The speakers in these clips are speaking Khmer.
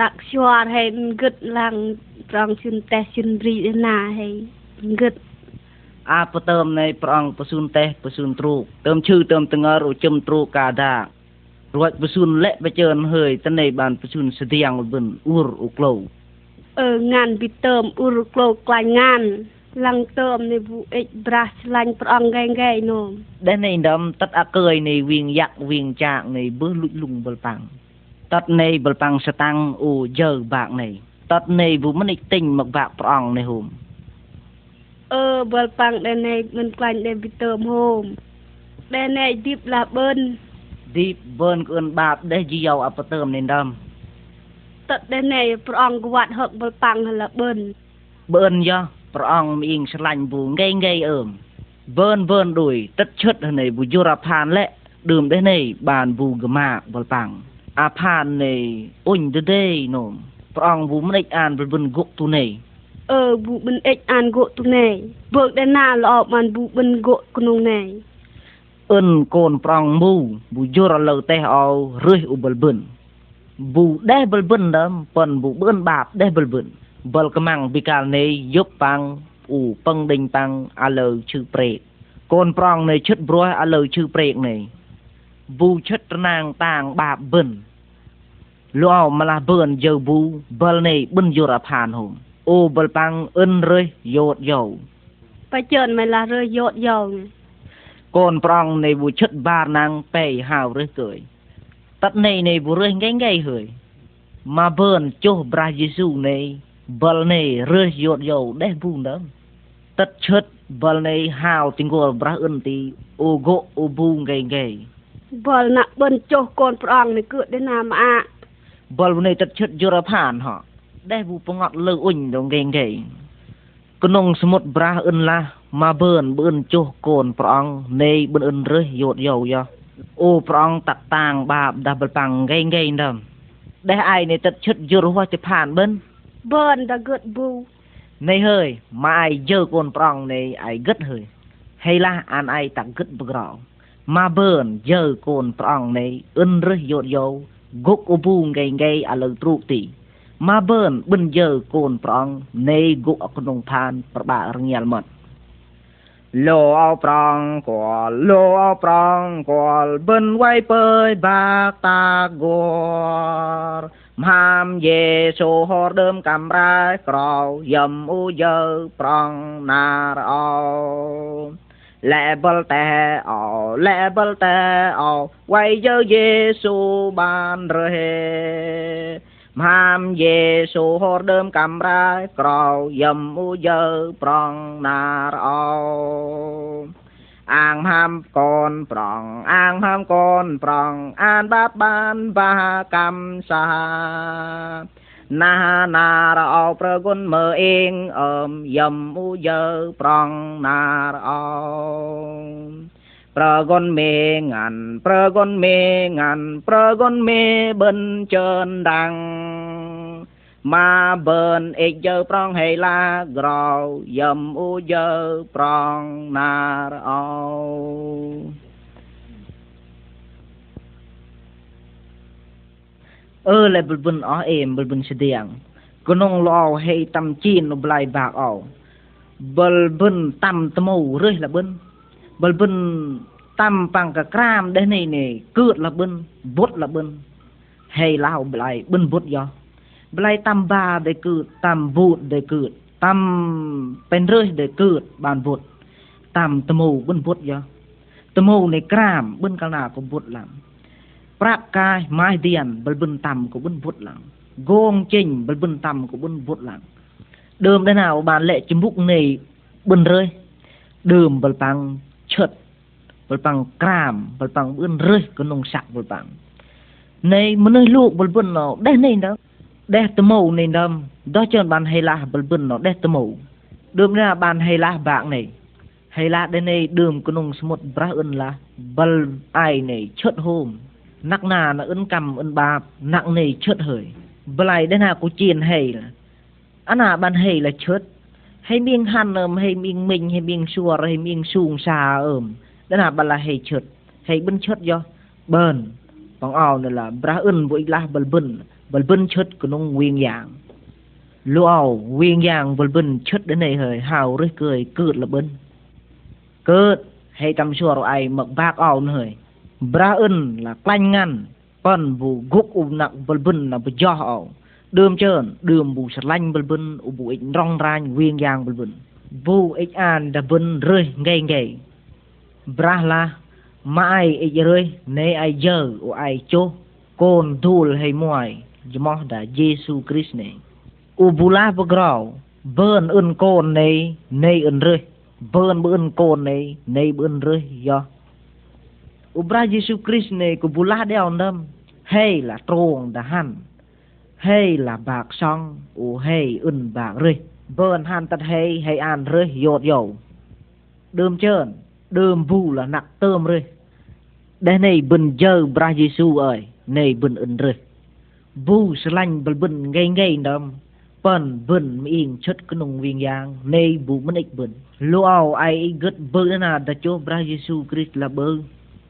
tak syuar hay ngit lang prang chun teh chun ri na hay ngit អាបតើមនៃព្រះអង្គបស៊ូនតេះបស៊ូនទ្រូកតើមឈឺតើមតងរជឹមទ្រូកាដារួចបស៊ូនលេបជើនហើយតនៃបានបស៊ូនស្ទៀងបិនអ៊ូរអ៊ូក្លោអឺងានពីតើមអ៊ូរក្លោក្លាញ់ងានឡើងតើមនៃវូអិចប្រាស់ឆ្លាញ់ព្រះអង្គកែងកែនោមដែលនៃដំតត់អកើយនៃវៀងយ៉ាក់វៀងចាកនៃបឺលុចលុងបលប៉ាំង តត់នៃបលប៉ាំងស្តាំងអូយើបាក់នៃតត់នៃវូមិនទិញមកបាក់ព្រះអង្គនៃហូមអឺបលប៉ាំងដែលនៃមិនខ្លាញ់ដែលពីតើមហូមដែលនៃឌីបឡាបឺនឌីបឺនក្អឿនបាបដែលជីយោអបតើមនៃដំតត់ដែលនៃព្រះអង្គកវត្តហឹកបលប៉ាំងឡាបឺនបឺនយោព្រះអង្គមីងឆ្លាញ់វូងងេងេអឺមបឺនបឺនដូចទឹកឈិតនៃវយុរផានលែឌឺមដែរនៃបានវូកម៉ាបលប៉ាំង អាផាននៃអ៊ុញដេនោមព្រះអង្គវូមិនអានបលបិនគុកទូនៃអឺប៊ូបិនអិចអានគក់ទុណេបើកដែលណាល្អបានប៊ូបិនគក់ក្នុងណេអិនកូនប្រងមូប៊ូយុរលើតេះអោរឹសឧបលបិនប៊ូដេះបលបិនដើមប៉ុនប៊ូបិនបាបដេះបលបិនបលកំាំងពីកាលនេះយប់ប៉ាំងអ៊ូពឹងដេញប៉ាំងអាលើឈឺព្រេកកូនប្រងនៃឈិតព្រោះអាលើឈឺព្រេកនេះប៊ូឈិតត្រណាងតាងបាបបិន លអមឡាបឿនយើប៊ូបលនេះបិនយុរផានហូមអូបលប៉ាំងអិនរឹសយោតយោបច្ចើនមិនឡារើយោតយ៉ងកូនប្រងនៃវូឈិតបារណាំងពេហៅរឹសកើយតត់នៃនៃវូរឹសងេងេហើយមកបឿនចុះប្រាយេស៊ូនៃបលនៃរឹសយោតយោដេះប៊ូដើមតត់ឈិតបលនៃហៅទីងលប្រាស់អិនទីអូហ្គអូប៊ូងេងេបលណាក់បិនចុះកូនព្រះអង្គនេះគឺដែលណាមកអា បលនៃតត់ឈិតយុរផានហោដេះវូប្រងត់លើអ៊ុញដងងេងេក្នុងសមុទ្រប្រាស់អិនឡាមកបឿនបឿនចុះកូនព្រះអង្គនៃបឿនអិនរឹសយោតយោយោអូព្រះអង្គតាក់តាងបាបដាស់បលប៉ាំងងេងេដើមដេះឯនៃទឹកឈិតយុរវត្តផានបិនបនតាកឹតប៊ូនៃហើយម៉ាយយើកូនប្រងនៃឯគិតហើយហើយឡាអានឯតាគិតបក្រមកបឿនយើកូនប្រងនៃអិនរឹសយោតយោ គុកអប៊ូងេងេឥឡូវទ្រូកទីមកបឿនបិនយើកូនប្រងនៃគុកអក្នុងផាន ប្របារងាលមកលោអោប្រងគាល់លោអោប្រងគាល់បិនໄວពើយបាកតាគរមហាមយេសូហរដើមកំរ៉ែក្រោយំអ៊ូយើប្រងណារអោ លែបលតែអោលែបលតែអោໄວយើយេស៊ូបានរហេមហាមយេស៊ូហរដើមកំរ៉ែក្រោយំអ៊ូយើប្រងណារអោអាងហាំកូនប្រង អាងហាំកូនប្រង អានបាបបានបាកម្មសា ណាណារអោប្រគុណមើអេងអមយំអ៊ូយើប្រងណារអោប្រគុណមេងាន់ប្រគុណមេងាន់ប្រគុណមេបិនជើនដាំងមកបឺនអេកយើប្រងហេឡាក្រោយំអ៊ូយើប្រងណារអោ លាយបាក់អោបលបិនតំត្មូរឹសលបិនបលបិនតំបាំងកក្រាមដេះនេះនេះគឿតលបិនបុតលបិនហេឡៅប្លាយបិនបុតយ៉ោ Belai tambah de kut, tam vụt de kut, tam pen rơi de kut ban vụt, tam temu bun vụt ya. Temu này kram bun kana ko vụt làm. Prap kai mai dian bel bun tam ko bun vụt làm. Gong chinh bel bun tam ko bun vụt làm. Đơm thế nào bạn lệ chim búc này bun rơi. Đơm bel pang chợt bel pang kram bel pang bun rơi ko nong sak bel pang. Này meneh luk bel bun no, deh này đó. ដេះតមោនៃនំដោះជើនបានហេឡាបលបិនណដេះតមោឌឺមណាបានហេឡាបាក់នេះហេឡាដេនេះឌឺមក្នុងស មុទ្រប្រាស់អ៊ុនឡាបលអៃនេះឈុតហូមណាក់ណាណអ៊ុនកំអ៊ុនបាបណាក់នេះឈុតហើយបលៃដេណាគូជៀនហេលអាណាបានហេឡាឈុតហើយមៀងហាន់អមហើយមៀងមិញហើយមៀងសួរហើយមៀងស៊ូងសាអមដេណាបលឡាហេឈុតហើយបិន ឈុតយោបឺនបងអោនឡាប្រាស់អ៊ុនបុយឡាបលបិនបលបិនឈុតក្នុងវៀងយ៉ាងលូអោវៀងយ៉ាងបលបិនឈុតដល់នេះហើយហៅរឹសគឺឲ្យកើតលបិនកើតហើយតាមជួរអៃមកបា Ubra Yesu Christ ne ku bula de ondam hey là trong da han hey là bạc song u hey un bạc rơi bơn han tật hey hey an rơi yột dầu đơm trơn đơm bu là nặng tơm rơi đây này bình dơ bra Yesu ơi này bình ân rơi bu slang bần bình ngay ngay đâm bần bình yên chất cái nông viên giang này bu mình ích bình lo ao ai gật bơ na đã cho bra Yesu Christ là bơ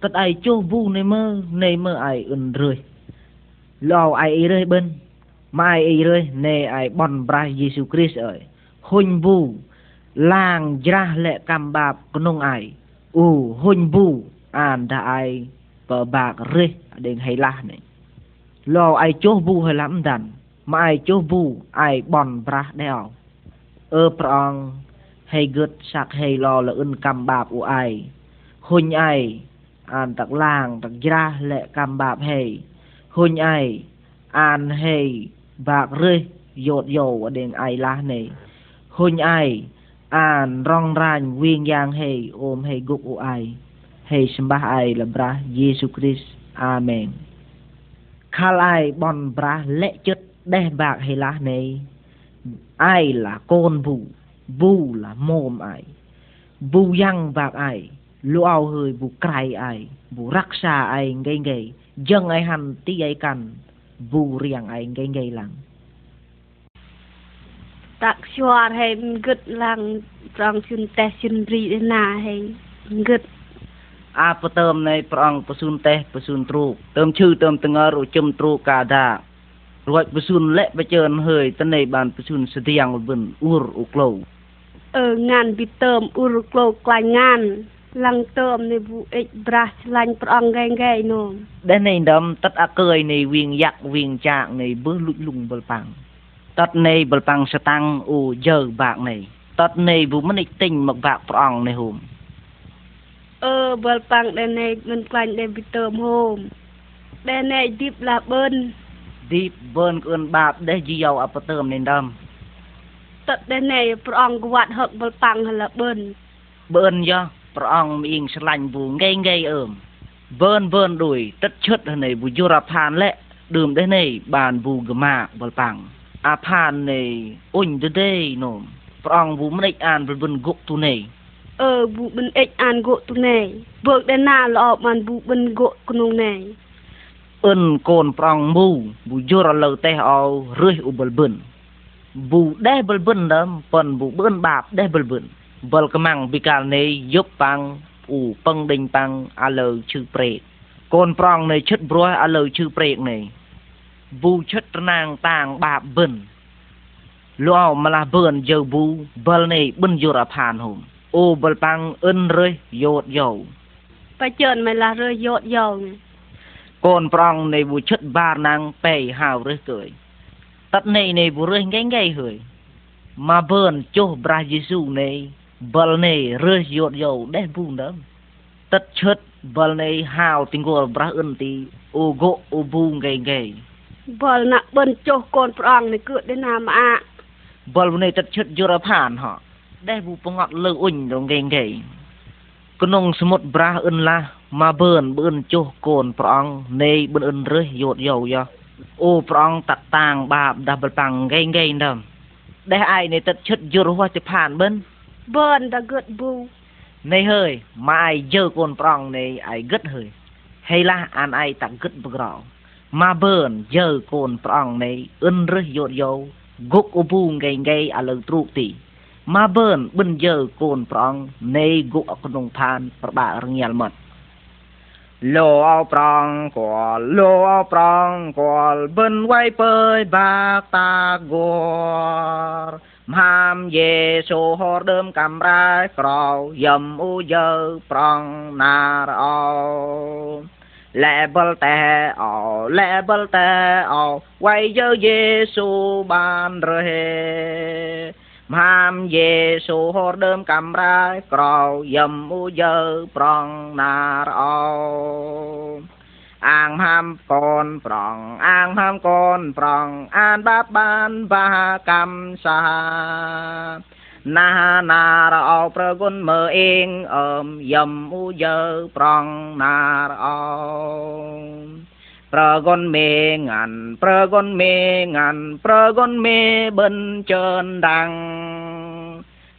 តតឯចុះវូនៃមើនៃមើឯអ៊ុនរឿយឡោឯអ៊ីរឿយបិនម៉ែអ៊ីរឿយនៃឯបនប្រាស់យេស៊ូគ្រីស្ទអើយហ៊ុញវូឡាងច្រាស់លែកកម្មបាបក្នុងឯអូហ៊ុញវូអានថាឯបើបាក់រិះដេងហៃឡាស់នេះឡោ ឯចុះវូហឡាំដានម៉ែចុះវូឯបនប្រាស់ដែរអើព្រះអង្គហេ գ ឹតសាក់ហេឡោលអ៊ុនកម្មបាបអូឯហ៊ុញឯ an tạc làng tạc ra lệ cam bạp hề hôn ai an hề bạc rơi dột dầu ở đền ai lá này hôn ai an rong ran viên giang hề ôm hề gục u ai hề sembah ai là bra Jesus Christ Amen khal ai bon bra lệ chất đe bạc hề lá này ai là con vụ vu là mồm ai vu yang bạc ai លូអោហើយប៊ូក្រៃអៃប៊ូរក្សាអៃងេងេយើងអៃហាន់ទីអៃកាន់ប៊ូរៀងអៃងេងេឡាំង tak suar hay ngứt lang trong chun te chun ri na hay ngứt អាបតើមនៃព្រះអង្គបស៊ូនតេះបស៊ូនទ្រូកតើមឈឺតើមតងរជឹមទ្រូកាដារួចបស៊ូនលេបជើនហើយតនៃបានបស៊ូនស្ទៀងវិនអ៊ូរអ៊ូក្លោអឺងានពីតើមអ៊ូរក្លោក្លាញ់ងាន ឡើងតើមនៃវូអិចប្រាស់ឆ្លាញ់ព្រះអង្គកែងកែនោះដែលនៃដំតត់អកើយនៃវៀងយ៉ាក់វៀងចាកនៃបឺលុចលុងបលប៉ាំងតត់នៃបលប៉ាំងសតាំងអូយើបាក់នៃតត់នៃវូមិនទិញមកបាក់ព្រះអង្គនៃហូមអឺបលប៉ាំងដែលនៃមិនខ្លាញ់ដែលពីតើមហូមដែលនៃឌីបឡាបឺនឌីបបឺនគឿនបាបដែលជីយោអបតើមនៃដំតត់ដែលនៃព្រះអង្គវត្តហឹកបលប៉ាំងហឡាបឺនបឺនយោ ព្រះអង្គមានឆ្លាញ់វូងេងេអឺមវើនវើនដួយទឹកឈុតនៃបុយុរផានលែឌឺមដែរនៃបានវូកម៉ាបលប៉ាំងអាផាននៃអ៊ុញដដេនោមព្រះអង្គវូមិនអានប្រវិនគុកទូនៃអឺប៊ូបិនអិចអានគក់ទូណែបើកដែលណាល្អបានប៊ូបិនគក់ក្នុងណែអិនកូនប្រងមូបុយុរលើតេអោរឹសឧបលបិនប៊ូដែបលបិនដើមប៉ុនប៊ូបិនបាបដែបលបិន បលកំងពីកាលនេះយប់ប៉ាំងអ៊ូពឹងដេញប៉ាំងអាលើឈឺព្រេកកូនប្រងនៃឈិតព្រោះអាលើឈឺព្រេកនេះប៊ូឈិតត្រណាងតាងបាបបិនលួម្លាស់បឿនយើប៊ូបលនេះបិនយុរផានហុំអូបលប៉ាំងអិនរឹសយោតយោបច្ចើនមិនឡារើយោតយ៉ងកូនប្រងនៃប៊ូឈិតបារណាងប៉េហៅរឹសកើយតត់នៃនៃប៊ូរឹសងេងេហើយមកបឿនចុះប្រាស់យេស៊ូនៃ bal này rơi yột dầu đe bùn đâm tất chất bal này hào tình của bra ân tí ô gỗ ô bù gầy gầy បលណាក់បិនចុះកូនព្រះអង្គនេះគឺដែលណាមកអា bal này tất chất yura phan họ đe bù ngọt lơ uỳnh đồng gầy gầy ក្នុងសមុទ្រប្រាស់អិនឡាមកបឿនបឿនចុះកូនព្រះអង្គនៃបឿនអិនរើសយោតយោយោអូព្រះអង្គតាក់តាងបាបដាស់បលប៉ាំងងេងងេងដំដែលឯនៃទឹកឈិតយុរវត្តផានបិន បនតកឹតប៊ូ này hơi mà ai dơ con prong này ai gất hơi hay là an ai tặng gất bực rõ mà bờn dơ con prong này ân rơi dột dầu gốc ô bu ngay ngay à lần trụ tỷ mà bờn bên dơ con prong này gốc ở con đồng than bà bà rừng nhal mật lô ao prong của lô ao prong của bên quay bơi bạc ta gor ham ye so hor đơm cầm ra crowd yum u dơ prong na ao lẹ bal tè ao lẹ bal tè ao quay dơ Giêsu ban rê មហាមយេស៊ូហរដើមកំរាយក្រោយំអ៊ូយើប្រងណារអោអាងហាំកូនប្រងអាងហាំកូនប្រងអានបាបបានបាកម្មសាណាណារអោប្រគុណមើអេងអមយំអ៊ូយើប្រងណារអោ អាងហាំកូនប្រង អាងហាំកូនប្រង អានបាបបានបាកម្មសាហាណាណារអោប្រគុណមើអេងអើមយំអ៊ូយើប្រងណារអោប្រគុណមេងាន់ប្រគុណមេងាន់ប្រគុណមេបិនចើនដាំង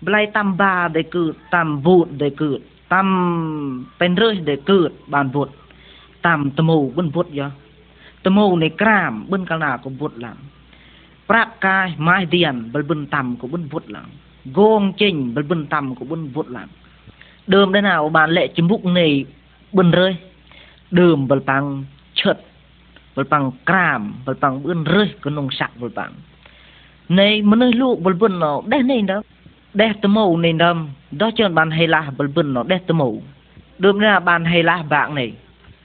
bài tam ba để cử, tam vụt để cử, tam pen rơi để cử, bàn vụt tam tầm mù bun vụt giờ. Tầm mù này cram bun cả là cũng vụt lắm. Prak kai mai điền bun bun tam cũng bun vụt lắm. Gong chinh bun bun tam cũng bun vụt lắm. Đơm đây nào bàn lệ chấm bút này bun rơi. Đơm bun bằng chợt bun bằng cram bun bằng bun rơi có nông sạc bun bằng. Này mình nói lụ bun bun nào đây này đó đẹp tơ mù này nâm đó chân bạn hay là bần bần nó đeh tơ mù đường là bạn hay là bạn này.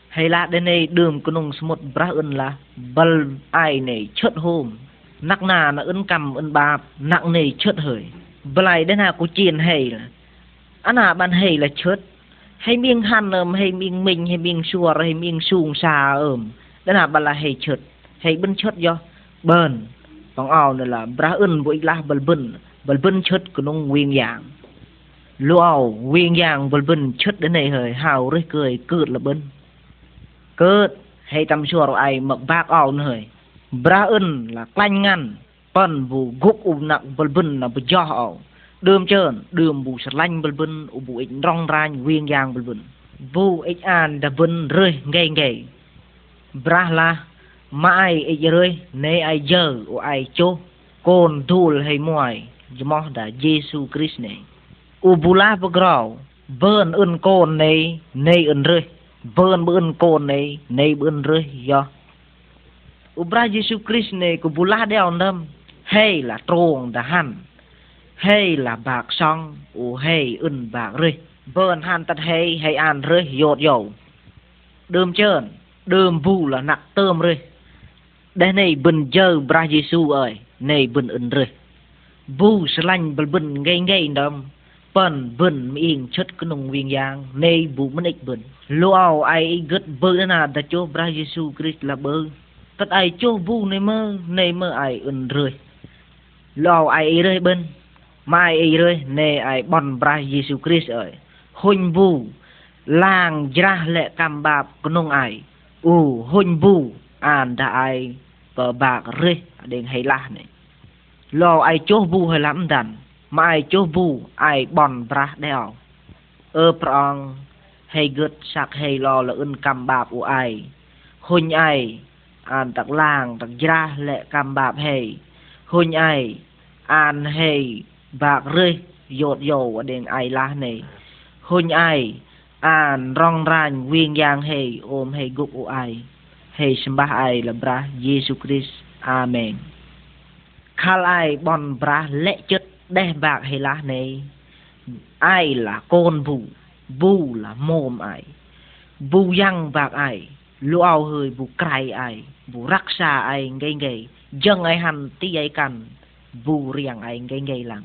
Hay là đến đây đường có nung một bra ơn là bal ai này chớt hôm. Nặng nà nó ơn cầm ơn bạp, nặng này chớt hởi bলাই đến nào có chiền hay là anh à bạn hay là chớt. Hay miếng han ơm hay miếng mình, hay miếng xua hay miếng xuồng xà ơm đến nào bạn là hay chớt. Hay bên chớt do. Bờn bằng ao này là bra ơn với là bần bần bật vân chất của nó nguyên dạng. Luau nguyên dạng bật vân chất đến này hơi hào rồi cười cướt là bên cướt hay tâm chùa rồi, ai mặc vác ao nữa hời. Bra ơn là canh ngăn, phần vụ gục ụm nặng bật vân là bật cho ao đường chân đường bù sạt lanh bật vân ụm bù ích rong ranh nguyên dạng bật vân. Vụ ích an đã vân rơi ngay ngay. Bra là mai ấy rơi nay ai giờ ai chô. Cồn thul hay muài jmo da Giêsu Christ này. U bù la bờ grau bơn ơn côn này này ơn rơi. Bơn bơn côn này này bơn rơi yo u bra Giêsu Christ này ku bù la đeo nâm, hay là trông đã hẳn, hay là bạc xong u hay ơn bạc rơi. Bơn hẳn tật hay hay an rơi yột dầu. Đơm trơn, đơm vu là nặng tơm rơi. Đây này bình dơ bra Giêsu ơi, này bình ơn rơi. Vu sanh bình bình ngay ngay đâm bần bình miệng chất cái nông viên giang này bu mình ích bình lo ai gật bơ na đã cho bra Giêsu Christ là bơ tất ai cho vu này mơ này mơ ai ưn rơi lo ai rơi bên mai ấy rồi nè ai bon bra Jesus Christ ơi hôn vu lang ra lệ cam bạp nông ai u hôn vu an đã ai cờ bạc rơi đến hay la này lo ai chô vu hay lắm đàn mà ai chô vu ai bon bra đeo ơ prong hay gật sạc hay lo là ân cam bạp u ai hôn ai an tạc lang tạc ra lệ cam bạp hay hôn ai an hay bạc rơi dột dầu ở đền ai lá này hôn ai an rong ran viên giang hay ôm hay gục u ai hay sembah ai là bra Jesus Christ Amen khal ai bon bra lệ chất đe bạc hay lá này ai là con vụ vu là mồm ai vu yang bạc ai lu ao hơi vu cài ai vu rắc xa ai ngay ngay dân ai hành tí ai cần vu riêng ai ngay ngay lặng